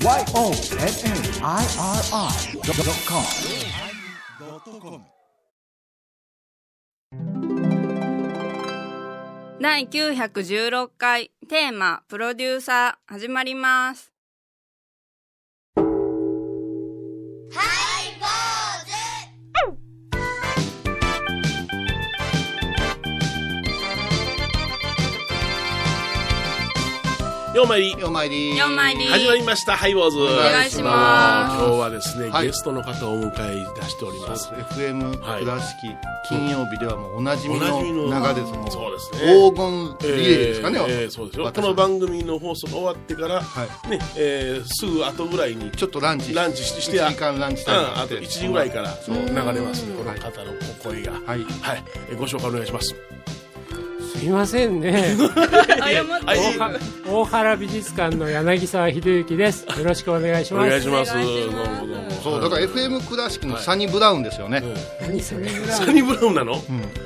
YONNIRI.com 第916回テーマプロデューサー始まりますようまいり。よまいり。4枚入り。始まりました。ハイボーズ。お願いします。今日はですね、はい。ゲストの方をお迎えいたしております。そうです FM はい。倉敷、金曜日ではもうおなじみおなじみのの流れですもん。そうですね。黄金リレーですかね、えーえーそうですよ。私この番組の放送が終わってから、はい。ねえーすぐ後ぐらいにちょっとランチ。ランチしして1時間ランチタイムうんあと1時ぐらいから流れますねこの方の声が。はい。はい、えーご紹介お願いしますすいませんね。大原美術館の柳沢秀幸です。よろしくお願いしおます。お願いします。そうだから FM 倉敷のサニーブラウンですよね、何それ？サニーブラウンなの、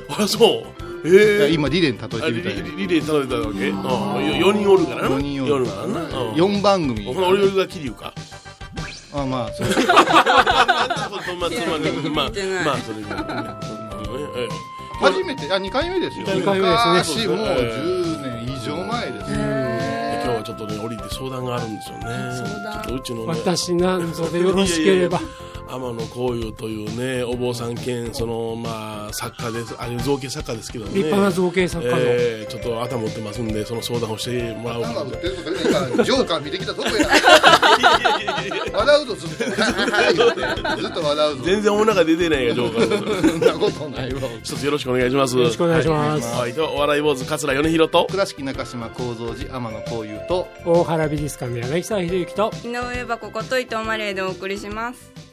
あそう。え。え今リレーに例えてみたいリリレー頼んでたわけ。うん。4人おるからな。4人おる。からな、うん。4番組。俺が桐生か。あまあそう。まあまあまあそれえ初めてあ2回目ですよ。二回目ですね。昔もう10年以上前ですよ。今日はちょっとね降りて相談があるんですよね。相談。ちょっとうちのね。私なんぞでよろしければ。いやいやいや天野幸雄というねお坊さん兼そのまあ作家です。あれ造形作家ですけどね。立派な造形作家の、えーちょっと頭持ってますんでその相談をしてもらうな。んか売ってるとか今ジョーカー見てきたとこや 笑うとずっと。ずっと笑うぞ。全然お腹出てないがジョーカーそんなことないわ。一つよろしくお願いします。よろしくお願いします。はい、とお笑い。坊主桂米宏と倉敷中島幸三寺天野幸雄と大原美術館の柳沢秀幸と井上箱こと伊藤マリエでお送りします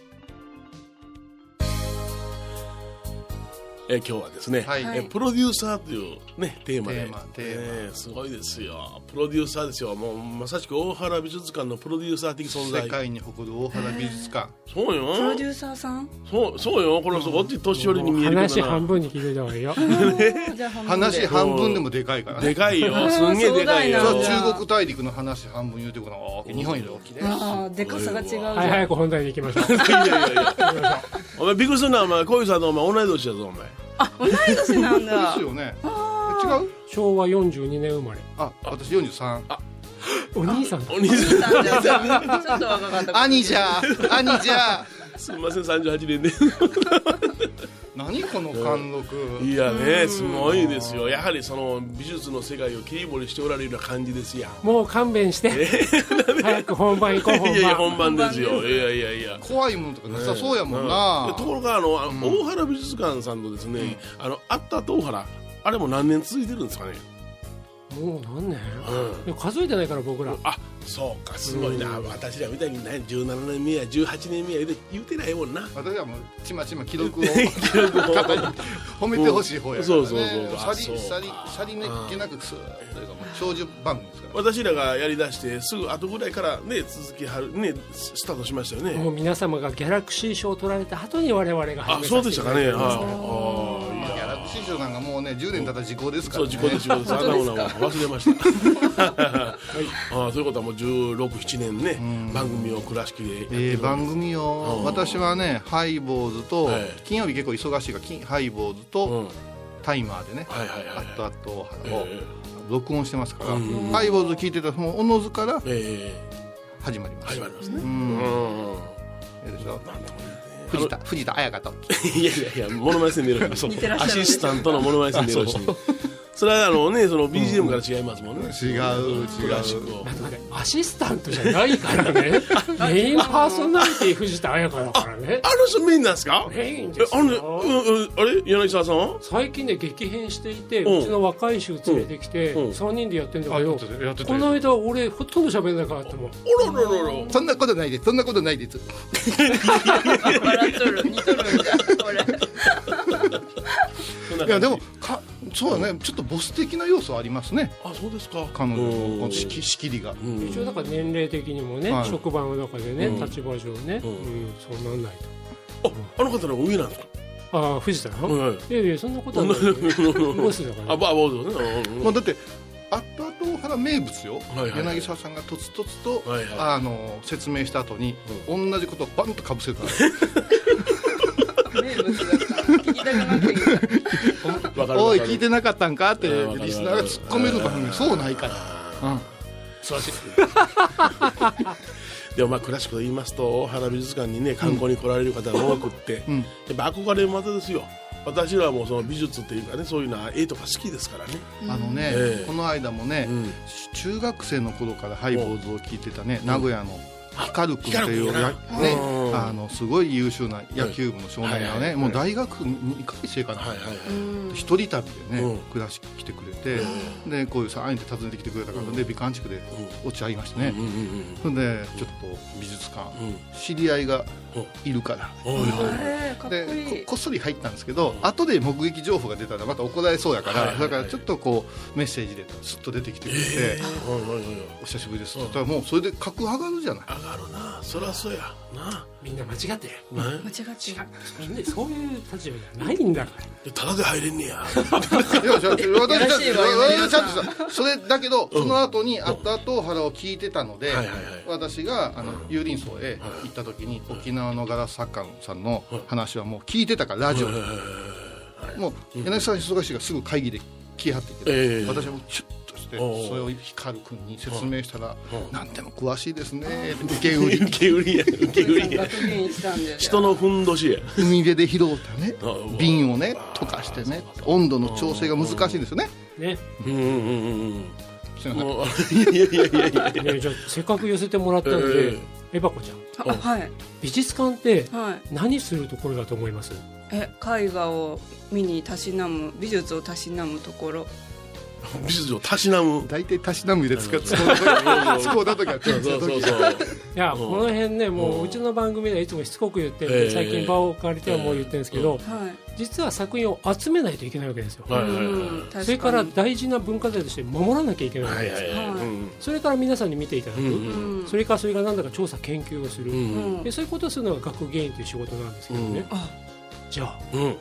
えー今日はですね、はい。えープロデューサーという、ね、テーマでテーマテーマ。えーすごいですよ。プロデューサーですよ。もうまさしく大原美術館のプロデューサー的存在。世界に誇る大原美術館。そうプロよデューサーさん？そうそうよ。この人こっち年寄りに見えるけ話半分に聞いといた方がいいよ。じゃあ半分で話半分でもでかいから。ねでかいよ。すんげえでかいよ。中国大陸の話半分言うてこの大きい日本より大きいですああでかさが違うじゃん、はい早く本題に行きましょう。いやいやいや。お前びっくりするなお前小遊さんとお前同い年だぞお前あ同い年なん でだすよね。違う？昭和42年生まれ。あ私43お兄さん。お兄さんちょっと若かった。兄じゃ兄じゃすみません38年で 何この貫禄。いやねすごいですよ。やはりその美術の世界を切り盛りしておられるような感じですやん。もう勘弁して。早く本番行こう本いやいや番本番ですよ。いやいやいや。怖いものとかなさそうやもんうんなところがあの、あ大原美術館さんとですね、あのあったと大原あれも何年続いてるんですかね、もう何年？うん。数えてないから僕ら。あそうか。すごいな、私らみたいにね17年目や18年目や言うて言うてないもんな。私はもうちまちま記録を。記録を。褒めてほしい方やからね。そうそうそうあさりそうか。さりさりねっけなくスー。ッというかもう長寿番組ですから。私らがやりだしてすぐ後ぐらいからね続きはるねスタートしましたよね。もう皆様がギャラクシー賞を取られた後に我々があ始めそうでしたかね。ああいやギャラクシー賞なんかもうね10年経った時効ですかそうらね事故です。事故ですあんなものは忘れました。ああそういうことはもう1617年ね番組を倉敷でやってるえー番組をうん。私はねハイボーズとはい。金曜日結構忙しいから金ハイボーズとうん。タイマーでねはいはいはいあっとあっとをえ録音してますからうん。ハイボーズ聞いてたそのおのずからええ。始まります。始まりますね。ううん。んええでしょ藤田藤田彩香と。いやいやいや、モノマネせんでる 似てらっしゃるアシスタントのモノマネせんでるし。それはあのね、その BGM から違いますもんね。違う違う。クラシックアシスタントじゃないからね。メインパーソナリティ藤田彩香だからね。あの人メインなんですか？メインえですあの、ようんうん、あれ？柳沢さんは？最近ね激変していてうちの若い衆連れてきてうん。3人でやってんだけどあやってたやってた。この間俺ほとんど喋んなかったもん。おろろろろ。そんなことないです。そんなことないです。笑っとる。似とる。んじゃん俺そんないやでもかそうだね。ちょっとボス的な要素ありますね。あ、そうですか。彼女うんのこの仕切仕切りが。うん。一応だから年齢的にもねはい。職場の中でねうん。立場上ねうん。うんそうなんないあ、あの方の上なんですか？とああ藤田さん。はいいやいやそんなことはない。ボスだかあ、らば、ぼうですね。まあだってあったあと原名物よ、はいはい柳沢さんがとつとつと、はいはい。あの説明した後に、同じことをバンとかぶせた。名物だった聞きたくなってきたおい聞いてなかったんか？ってリスナーが突っ込める番組そうないから、うん、素晴らしい。でもまあ詳しく言いますと大原美術館にね観光に来られる方が多くって、うん。やっぱ憧れまたですよ。私らもその美術っていうかねそういうのは絵とか好きですからね、あのね、ええ。この間もね、うん。中学生の頃からハイボーズを聞いてたね、名古屋の光君っていうね、あのすごい優秀な野球部の少年がね、もう大学2回生かな、一人旅でね、うん。倉敷来てくれて、でこういうさあえて訪ねてきてくれたからで美観地区で落ち合いましてね、そんでちょっと美術館、うん。知り合いがいるから、でこっそり入ったんですけど、後で目撃情報が出たらまた怒られそうやから、だからちょっとこうメッセージですっと出てきてくれて、お久しぶりですって言ったらもうそれで格上がるじゃない、上がるな。そりゃそうや。な。みんな間違ってる。な。間違ってる。みんなそういう立場じゃないんだから。でただで入れんねや。いやじゃあ私ちゃんとさそれだけど、その後にあった後原を聞いてたので、私があの有林荘へ行った時に、沖縄のガラス作家さんの話はもう聞いてたからラジオ。で、もう柳沢忙しいがすぐ会議で来はってきて、ええ。私はもうシュッとしてそれを光君に説明したらうん「何でも詳しいですね」受け売り受け売りや受け売りや人のふんどしや。海辺で拾うたね瓶をね溶かしてね温度の調整が難しいんですよね。ね。うんうんうんうん。すいません。いやいやいやいや。いやねじゃあせっかく寄せてもらったんで、えエバコちゃん。あはい。美術館ってはい。何するところだと思います？え絵画を見にたしなむ美術をたしなむところ美術をたしなむ。大体たしなむで使う使う使うだ時は そうそうそう時そう。いや、うんこの辺ねもうんううちの番組ではいつもしつこく言って最近場を借りてはもう言ってるんですけど、はい。実は作品を集めないといけないわけですよ、それから大事な文化財として守らなきゃいけないわけです、それから皆さんに見ていただく、それからそれが何だか調査研究をする、でそういうことをするのが学芸員という仕事なんですけどね、じゃあうん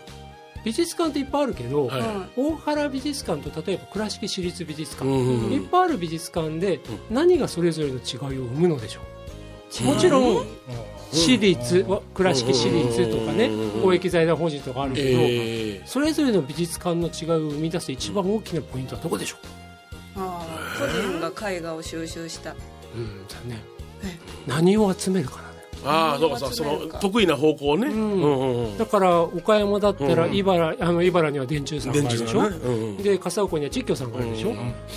美術館っていっぱいあるけど、はい。は大原美術館と例えば倉敷市立美術館、うんうんうん。いっぱいある美術館で何がそれぞれの違いを生むのでしょう？もちろん私立は倉敷市立とかねうん公益財団法人とかあるけど、えそれぞれの美術館の違いを生み出す一番大きなポイントはどこでしょあー個人が絵画を収集した。う、うん、だねえ。何を集めるかな？ああそうかそうかその得意な方向ね。ん。うんうんうん。だから岡山だったらうん。茨,、あの茨には電柱さんがあるでしょ、ね。うんうん。で笠岡には実況さんがあるでしょ、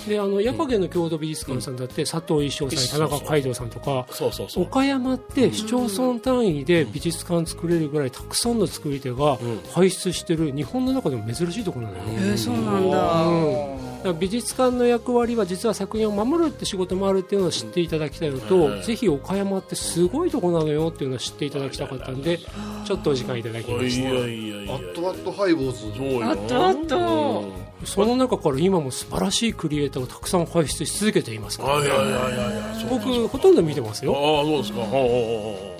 であの矢影の郷土美術館さんだって佐藤一生さん田中海道さんとかそうそうそう。岡山って市町村単位で美術館作れるぐらいたくさんの作り手がうん。輩出してる日本の中でも珍しいところなのよ、えー、そうなんだ、だから美術館の役割は実は作品を守るって仕事もあるっていうのを知っていただきたいのと、うん。ぜひ岡山ってすごいとこなのよっていうのを知っていただきたかったんでちょっとお時間いただきました。いやいやいやいや。アットアットハイボーズそうよあったあったその中から今も素晴らしいクリエイターをたくさん輩出し続けていますから、はいはいはいはいはいそう僕ほとんど見てますよ。ああそうですか。ほうほうほ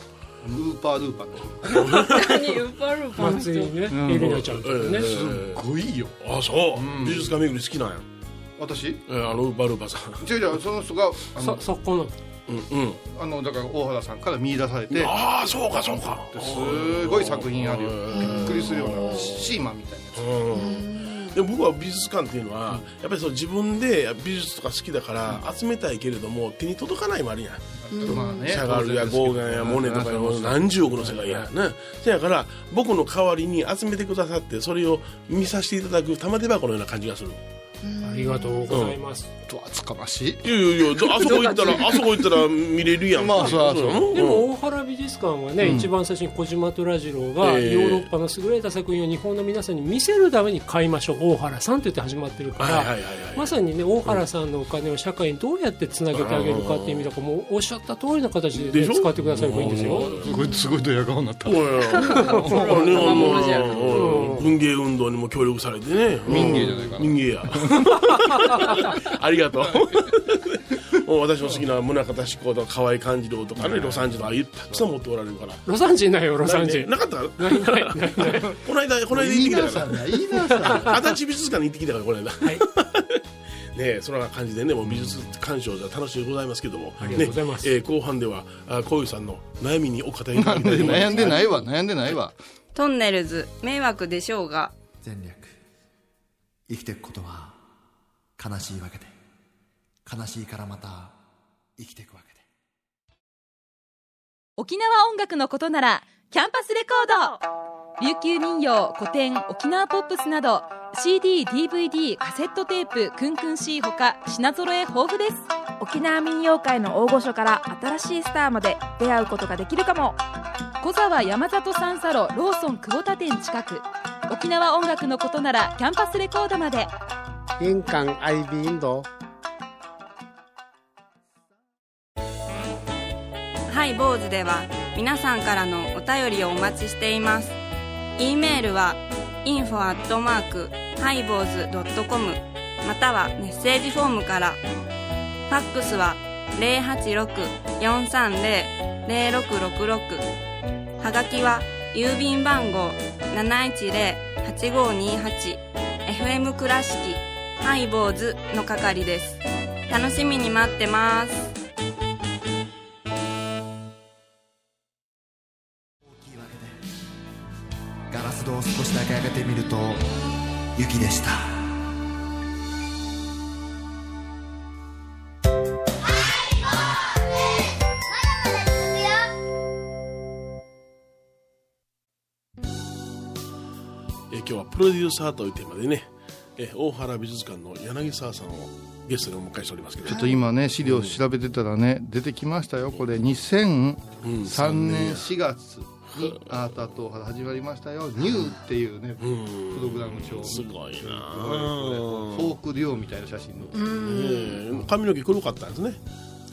ルーパールーパー何？ウーパールーパーの人。松井ね、うん。エリナちゃんとかね、ええすっごいよ。うあそう。うん。美術館巡り好きなんや私？違えーあのウーパールーパーさん。う違うその人がの作家なの。うんうん。あのだから大原さんから見出されてああそうかそうか。すごい作品あるよ。うん。びっくりするようなシーマンみたいなやうん。で僕は美術館っていうのは、やっぱりそう自分で美術とか好きだから集めたいけれども手に届かないもあるやん。つまあね。シャガールやゴーガンやモネとかうん。何十億の世界や。ね。せやから僕の代わりに集めてくださってそれを見させていただく玉手箱のような感じがするありがとうございます、と厚かましいいやいやいやあそこ行ったら あそこ行ったら見れるやん。まあそらそう。うんでも大原美術館はね、うん。一番最初に小島虎次郎がヨえ。えーロッパの優れた作品を日本の皆さんに見せるために買いましょう。大原さんと言って始まってるから、まさにね大原さんのお金を社会にどうやってつなげてあげるかっていう意味だからもうおっしゃった通りの形で,、でしょ？使ってくださればいいんですよ。すごいすごいドヤ顔になった うん文芸運動にも協力されてね。民芸じゃないかな。民芸や。ありがとう。もう私の好きな宗像志功とか河合勘次郎とかね魯山人とかたくさん持っておられるから。ロサンジないよロサンジ。なかった？この間この間行ってきたかなさんな言いなさんら足立美術館に行ってきたからこの間。はい。ねそんな感じでねもう美術鑑賞じゃ楽しいでございますけども、ありがとうございます。ねえー後半ではあこういうさんの悩みにお答えいただきたいと思います。で悩んでないわ悩んでないわトンネルズ迷惑でしょうが。前略。生きていくことは悲しいわけで。悲しいからまた生きていくわけで。沖縄音楽のことならキャンパスレコード。琉球民謡古典沖縄ポップスなど CDDVD カセットテープクンクン C ほか品揃え豊富です。沖縄民謡界の大御所から新しいスターまで出会うことができるかも小沢山里三佐路ローソン久保田店近く沖縄音楽のことならキャンパスレコードまで印港 IB 印度ハイボーズでは皆さんからのお便りをお待ちしています。e メールは info アットマークハイボーズドットコムまたはメッセージフォームから。ファックスは086-430-0666はがきは郵便番号710-8528 FM 倉敷ハイボーズの係です。楽しみに待ってます。ガラス戸を少しだけ開けてみると雪でした今日はプロデューサーというテーマでね、えー大原美術館の柳沢さんをゲストにお迎えしておりますけど。ちょっと今ね資料調べてたらね出てきましたよこれ。2003年4月に「アートアート大原」始まりましたよ「ニューっていうねプログラム帳。すごいな。フォークデュオみたいな写真の。え。ー髪の毛黒かったんですね。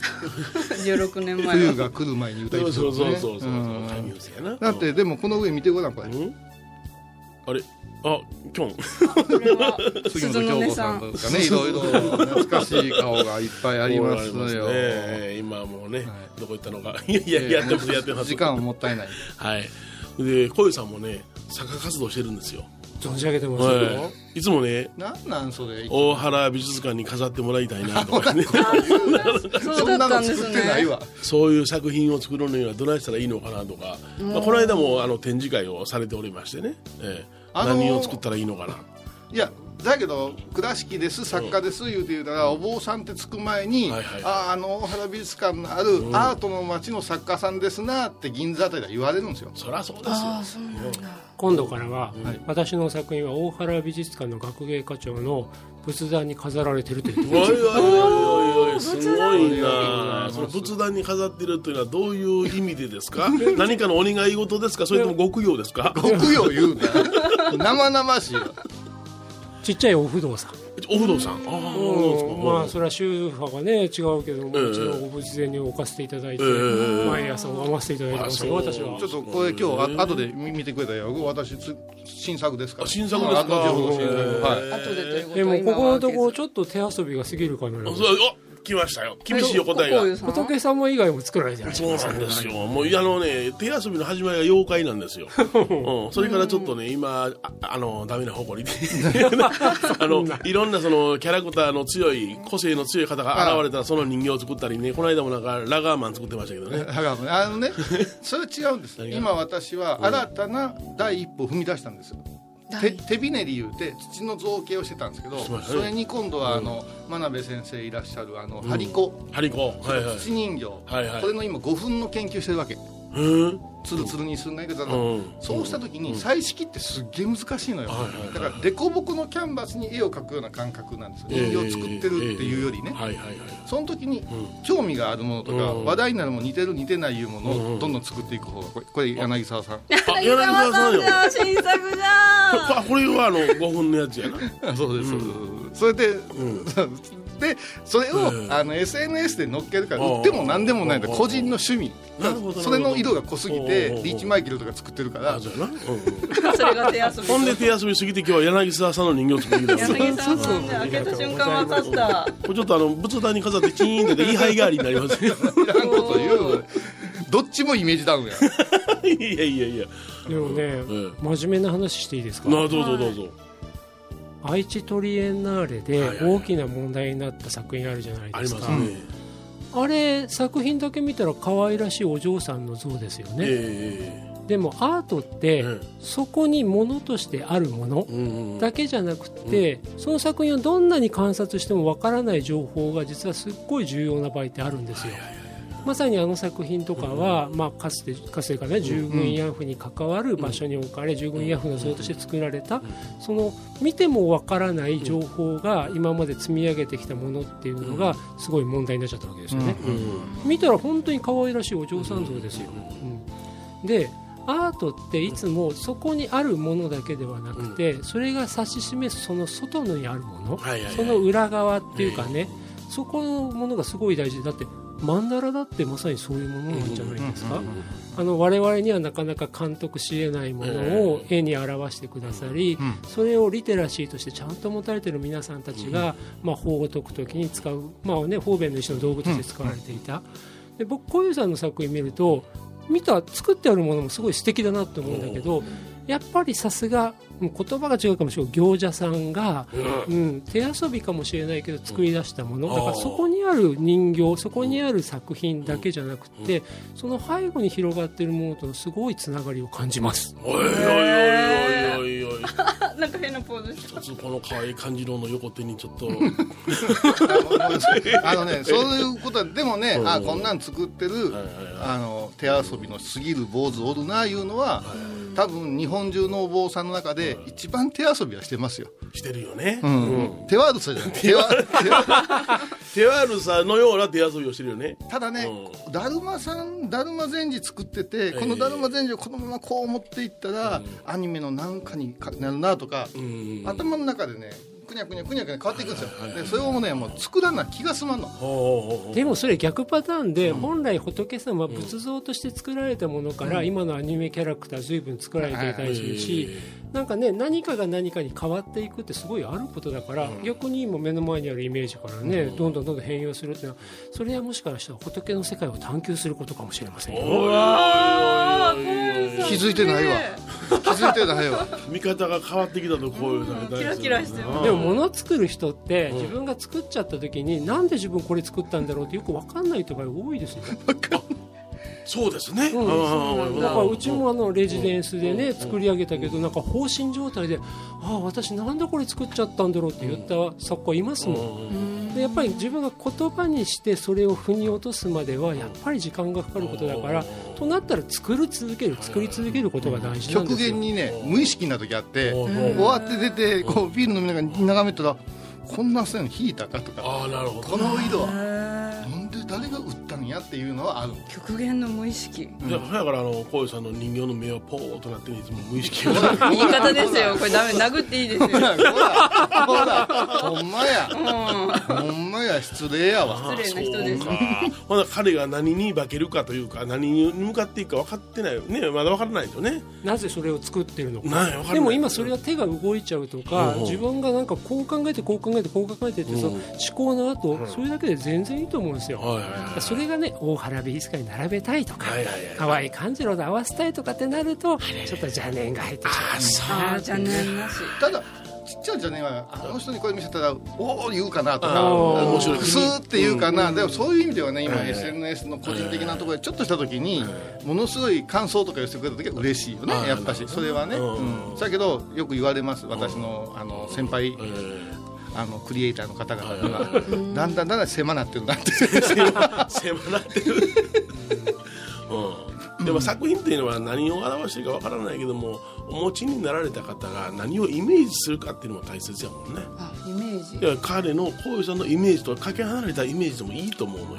16年前冬が来る前に歌いそうそうそうそうそう。うん。だってでもこの上見てごらんこれ。うんあれ？あキョン。これは。杉本鈴の京子さんんとかね。いろいろ。懐かしい顔がいっぱいありますよ。ね。今もうね、はい。どこ行ったのか。いやいややってますやってます。時間はもったいない。はい。で小遊さんもね作家活動してるんですよ、存じ上げてますよ、はい、いつもねなんなんそれ大原美術館に飾ってもらいたいなとかね。そんなだったんですの作ってないね。わそういう作品を作るのにはどないしたらいいのかなとか、まあ、この間もあの展示会をされておりましてね、ええ。あのー何を作ったらいいのかな。いやだけど倉敷です作家です言うて言うたら、お坊さんってつく前に、はいはいあああの大原美術館のあるアートの街の作家さんですなって銀座あたりでは言われるんですよ。そりゃそうですよ。今度からは、はい。私の作品は大原美術館の学芸課長の仏壇に飾られてるという。おいおいおいおいおいすごい仏壇。なその仏壇に飾ってるというのはどういう意味でですか？何かのお願い事ですか？それとも極用ですか？極用言うな生々しいわちっちゃいお不動産。お不動産？ああうん。まあそれは宗派がね違うけども、ええ。うちのご仏前に置かせていただいて、ええ。毎朝拝ませていただいてますよ私は。ちょっとこれ今日あ後で見見てくれたよ。私つ新作ですから。あ新作ですか？あ後でということで。もここのところちょっと手遊びが過ぎるかなあそう。お来ましたよ。厳しいお答えが。仏様以外も作られてるそうなんですよ。もう、あのね、手遊びの始まりが妖怪なんですよ。うん、それからちょっとね、今、ああの、ダメな誇りで。あの、いろんなその、キャラクターの強い、個性の強い方が現れたら、その人形を作ったりね、この間もなんか、ラガーマン作ってましたけどね。だからあのね それは違うんです。今私は新たな第一歩を踏み出したんです。よ手手びねり言うて土の造形をしてたんですけどそれに今度はあの真鍋先生いらっしゃるあの張り子。ハリコ。はいはい。土人形。はいはい。これの今5分の研究してるわけうん。ツルツルにするんだけどあうのん。そうした時に彩色ってすっげえ難しいのよ。はいはいはい。だから凸凹のキャンバスに絵を描くような感覚なんですよ。人形を作ってるっていうよりね。はいはいはい。その時に興味があるものとかうん話題になるもの似てる似てないいうものうん。をどんどん作っていく方がこれこれ柳沢さん。あ、柳沢さん新作じゃんここれはあの、5分のやつやな。そうです、そうです。それで、でそれを、うん。あの SNS で載っけるから売っても何でもないんだ。うん。個人の趣味。なるほどそれの色が濃すぎてうん。リーチマイケルとか作ってるから。あ、それが手遊び。ほんで手遊びすぎて今日は柳沢さんの人形作りだ柳沢さんで開けた瞬間分かった。これちょっとあの仏壇に飾ってチーンって言い張り代わりになりますよ。いらんこと言うどっちもイメージダウンや。いやいやいや。でもね、え真面目な話していいですか？どうぞどうぞ愛知トリエンナーレで大きな問題になった作品あるじゃないですか。あれ作品だけ見たら可愛らしいお嬢さんの像ですよね、えでもアートって、うん。そこにものとしてあるものだけじゃなくて、その作品をどんなに観察してもわからない情報が実はすっごい重要な場合ってあるんですよ。まさにあの作品とかは、まあ、かつてかつてかね従軍慰安婦に関わる場所に置かれ従軍慰安婦の像として作られたその見てもわからない情報が今まで積み上げてきたものっていうのがすごい問題になっちゃったわけですよね。見たら本当に可愛らしいお嬢さん像ですよ。うん。でアートっていつもそこにあるものだけではなくて、それが指し示すその外にあるもの、はいはいはい。その裏側っていうかね、そこのものがすごい大事。でだって曼荼羅だってまさにそういうものなんじゃないですか、あの我々にはなかなか監督しえないものを絵に表してくださり、それをリテラシーとしてちゃんと持たれている皆さんたちが、まあ、法を解くときに使う、まあね、方便の石の道具として使われていた、で僕小遊さんの作品見ると見た作ってあるものもすごい素敵だなって思うんだけど、やっぱりさすがうん言葉が違うかもしれない。行者さんが、うん、手遊びかもしれないけど作り出したもの。だからそこにある人形そこにある作品だけじゃなくてその背後に広がっているものとのすごいつながりを感じます。おいおいおいおいおいおい なんか変なポーズして一つこの可愛い感じのの横手にちょっと。あのね、そういうことは、でもね、うん。あこんなん作ってる、あの手遊びの過ぎる坊主おるないうのは、多分日本中のお坊さんの中で、一番手遊びはしてますよ。してるよね、うん。手悪さじゃない。手わ手わ手悪さのような手遊びをしてるよね。ただね、だるまさん、だるま禅師作ってて、このだるま禅師をこのままこう持っていったら、アニメのなんかにかなるなとか、頭の中でね、くにゃくにゃくにゃくにゃ変わっていくんですよ。で、それをね、もう作らな気が済まんの。でもそれ逆パターンで、本来仏様は仏像として作られたものから、今のアニメキャラクター随分作られていたりするし、なんかね何かが何かに変わっていくってすごいあることだから、逆に今目の前にあるイメージからね、どんどんどんどん変容するっていうのはそれはもしかしたら仏の世界を探求することかもしれませんよ。気づいてないわ。気づいてないわ。見方が変わってきたとこういうのキラキラしてるでも物作る人って自分が作っちゃった時になんで自分これ作ったんだろうってよく分かんない人が多いですよ。そうですね、うん。うん。だ。からうちもあのレジデンスでね作り上げたけどなんか放心状態でああ私なんでこれ作っちゃったんだろうって言った作家いますもんでやっぱり自分が言葉にしてそれを腑に落とすまではやっぱり時間がかかることだからとなったら作り続ける作り続けることが大事なんで極すよ。限にね無意識な時あって終わって出てこうビール飲みながら眺めたらこんな線引いたかとかああなるほど。この色は。なんで誰が打ったんやっていうのはある。極限の無意識。だからあのこういうさんの人形の目はポーっとなってるいつも無意識。が 言い方ですよ。これダメ。殴っていいですよ。ほらほら。ほんまや。ほんまや。失礼やわ。失礼な人です。ほな彼が何に化けるかというか何に向かっていくか分かってないよね。まだ分からないですよね。なぜそれを作ってるのか。でも今それは手が動いちゃうとかうん。うん自分がなんかこう考えてこう考えてこう考えてってその思考の後それだけで全然いいと思うんですよ。はいそれがね大原美術館に並べたいとかはいはいはい可愛い感じので合わせたいとかってなるとちょっと邪念が入ってしまう。ああじゃねんなしただちっちゃいじゃねはあの人にこれ見せたらおお言うかなとかあー。面白い。くすーって言うかな、でもそういう意味ではね今 SNS の個人的なところでちょっとした時にものすごい感想とか寄せてくれた時は嬉しいよねやっぱし。それはね、だけどよく言われます。私のあの先輩。えあのクリエイターの方々にはだんだんだんだん狭なってるなって。ー 狭なってる。うん。でも作品っていうのは何を表してるか分からないけどもお持ちになられた方が何をイメージするかっていうのも大切やもんね。あイメージ。いや彼のこういうさんのイメージとはかけ離れたイメージでもいいと思うのよ、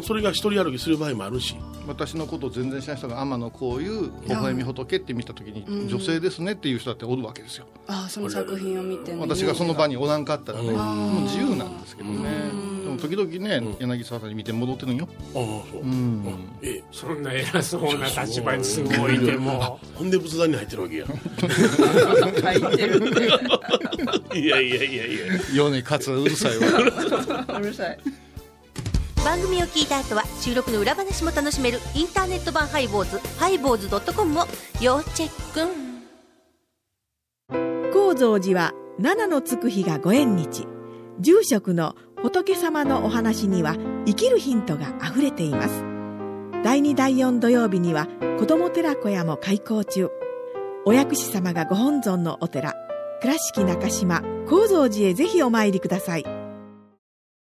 ねそれが一人歩きする場合もあるし。私のことを全然知らない人が天野こういう微笑み仏って見た時に女性ですねっていう人だっておるわけですよ。あその作品を見てね。私がその場におらんかったらねもう自由なんですけどね。でも時々ね柳沢さんに見て戻ってるんよ。ああそう、うん。えそんな偉そうな立場にすごいても。ほんで仏壇に入ってるわけや。入ってる。っ ていやいやいやいや。米勝うるさいわ。うるさい番組を聞いた後は収録の裏話も楽しめるインターネット版ハイボーズハイボーズドットコムを要チェック。高高蔵寺は七のつく日がご縁日。住職の仏様のお話には生きるヒントがあふれています。第2第4土曜日には子ども寺小屋も開校中。お薬師様がご本尊のお寺倉敷中島・高蔵寺へぜひお参りください。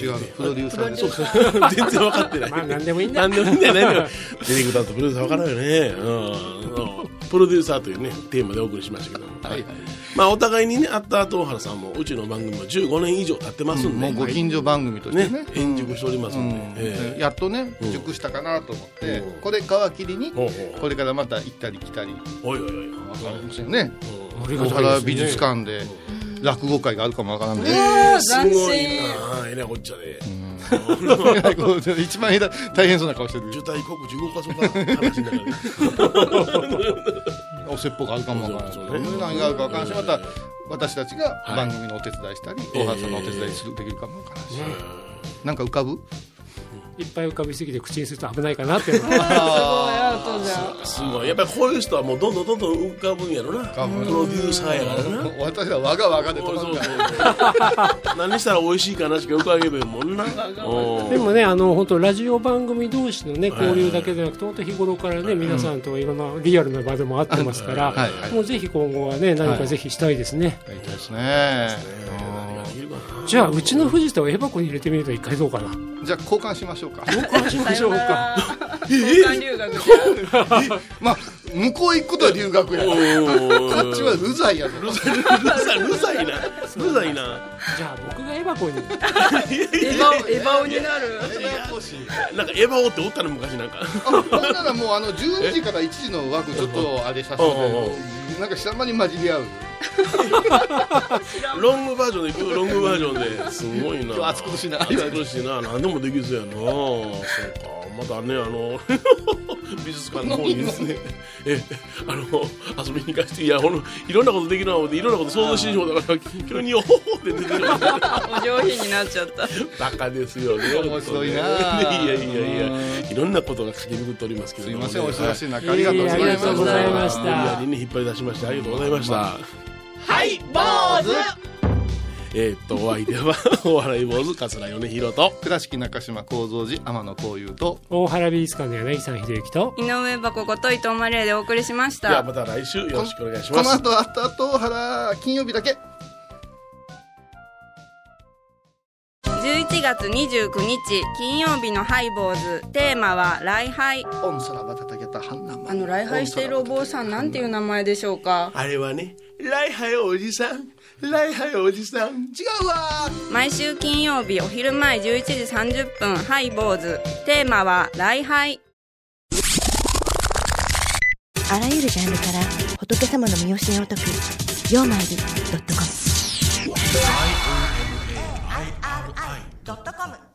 違うプロデューサーですそうそう全然分かってない。まあ何でもいいんだ何でもいいんだよね。ディレクターとプロデューサー分からないよね。うんうん。プロデューサーというね、テーマでお送りしましたけども。はいはいまあお互いにね、会った後、大原さんもうちの番組も15年以上経ってますんで。もうご近所番組としてねね、変熟しておりますんで。ええやっとねうん熟したかなと思って、うんこれ皮切りにこれからまた行ったり来たりおいおいおい。わかりませんねありが大原美術館で落語会があるかもわからんで、すごい。なえらいこっちゃで。一番大変そうな顔してる受胎告知動かそうか話になる。お説法があるかもわからい何があるかわからん。しまた私たちが番組のお手伝いしたり、ええ大原さん。のお手伝いするできるかもわからん。し、なん。か浮かぶいっぱい浮かびすぎて口にすると危ないかなってすごい。やっぱりこういう人はもうどんどんどんどん浮かぶんやろな。プロデューサーやからな。私は我が我がでそうそうるから何したら美味しいかなしか浮かべへんもんな。うん。でもねあの本当ラジオ番組同士のね交流だけでなくて本当日頃からね皆さんといろんなリアルな場でも会ってますから、はいはいもうぜひ今後はね何かぜひしたいですね、やりたいですねじゃあうちの藤田をエバコに入れてみると一回どうかな。じゃあ交換しましょうか。交換しましょうか。交換留学じゃん。まあ向こう行くことは留学やこっちは流罪やぞ。ルザイルザイな。ルザイな。じゃあ僕がエバコに。エヴァエヴァオになる。なんかエヴァオっておったの昔なんか。あほんならもうあの12時から1時の枠ちょっとあれさせてなんか下間に混じり合う。ロングバージョンで行く？ロングバージョンで。すごいな。今日暑苦しいな。暑苦しいな。何でもできそうやな。そうか。またねあの 美術館の方にですねえ あの遊びに行かせていやほのいろんなことできるな思っていろんなこと想像してしまったから急におほほって出てくる お上品になっちゃった。バカですよね面白いな。いやいやいやいろんんなことが駆け巡っておりますけどすいませんお忙しい中はありがとうございありがとうございました無理やりね引っ張り出しましてありがとうございました。はい坊主えーっとお相手は お笑い坊主桂米宏と倉敷中島幸三寺天野幸雄と大原美術館の柳さん秀幸と井上箱こと伊藤マレーでお送りしました。ではまた来週よろしくお願いしこのます後あった後原金曜日だけ。11月29日金曜日のハイボーズ。テーマは礼拝オンサラバタタゲタハンナマあの礼拝しているお坊さんなんていう名前でしょうか？あれはね礼拝おじさん礼拝おじさん。違うわ。毎週金曜日お昼前11時30分ハイボーズ。テーマは礼拝あらゆるジャンルから仏様の身教えを解く「曜マイルドットコム」ドットコム